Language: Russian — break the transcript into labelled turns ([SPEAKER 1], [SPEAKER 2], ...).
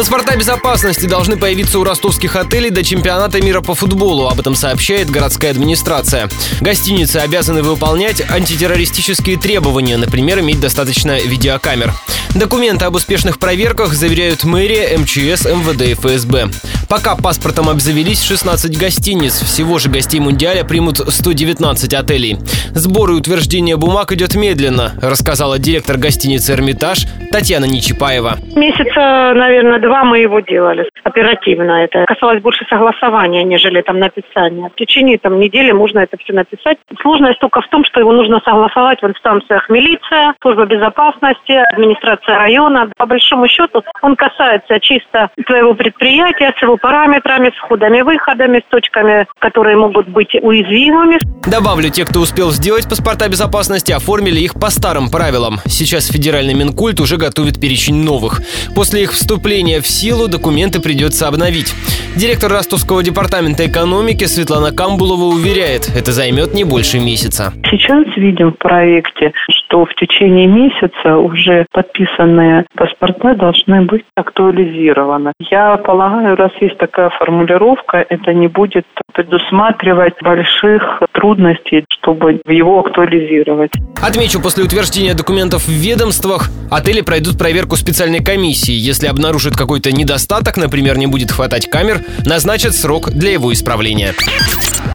[SPEAKER 1] Паспорта безопасности должны появиться у ростовских отелей до чемпионата мира по футболу. Об этом сообщает городская администрация. Гостиницы обязаны выполнять антитеррористические требования, например, иметь достаточно видеокамер. Документы об успешных проверках заверяют мэрия, МЧС, МВД и ФСБ. Пока паспортом обзавелись 16 гостиниц. Всего же гостей Мундиаля примут 119 отелей. Сбор и утверждение бумаг идет медленно, рассказала директор гостиницы «Эрмитаж» Татьяна Нечипаева.
[SPEAKER 2] Месяца, наверное, два мы его делали оперативно. Это касалось больше согласования, нежели там написания. В течение там недели можно это все написать. Сложность только в том, что его нужно согласовать в инстанциях милиция, служба безопасности, администрация района. По большому счету он касается чисто твоего предприятия с его параметрами, с входами-выходами, с точками, которые могут быть уязвимыми.
[SPEAKER 1] Добавлю, те, кто успел сделать паспорта безопасности, оформили их по старым правилам. Сейчас федеральный Минкульт уже готовит перечень новых. После их вступления в силу документы придется обновить. Директор Ростовского департамента экономики Светлана Камбулова уверяет, это займет не больше месяца.
[SPEAKER 3] Сейчас видим в проекте, что в течение месяца уже подписанные паспорта должны быть актуализированы. Я полагаю, раз есть такая формулировка, это не будет предусматривать больших трудностей, чтобы его актуализировать.
[SPEAKER 1] Отмечу, после утверждения документов в ведомствах отели пройдут проверку специальной комиссии. Если обнаружат какой-то недостаток, например, не будет хватать камер, назначат срок для его исправления.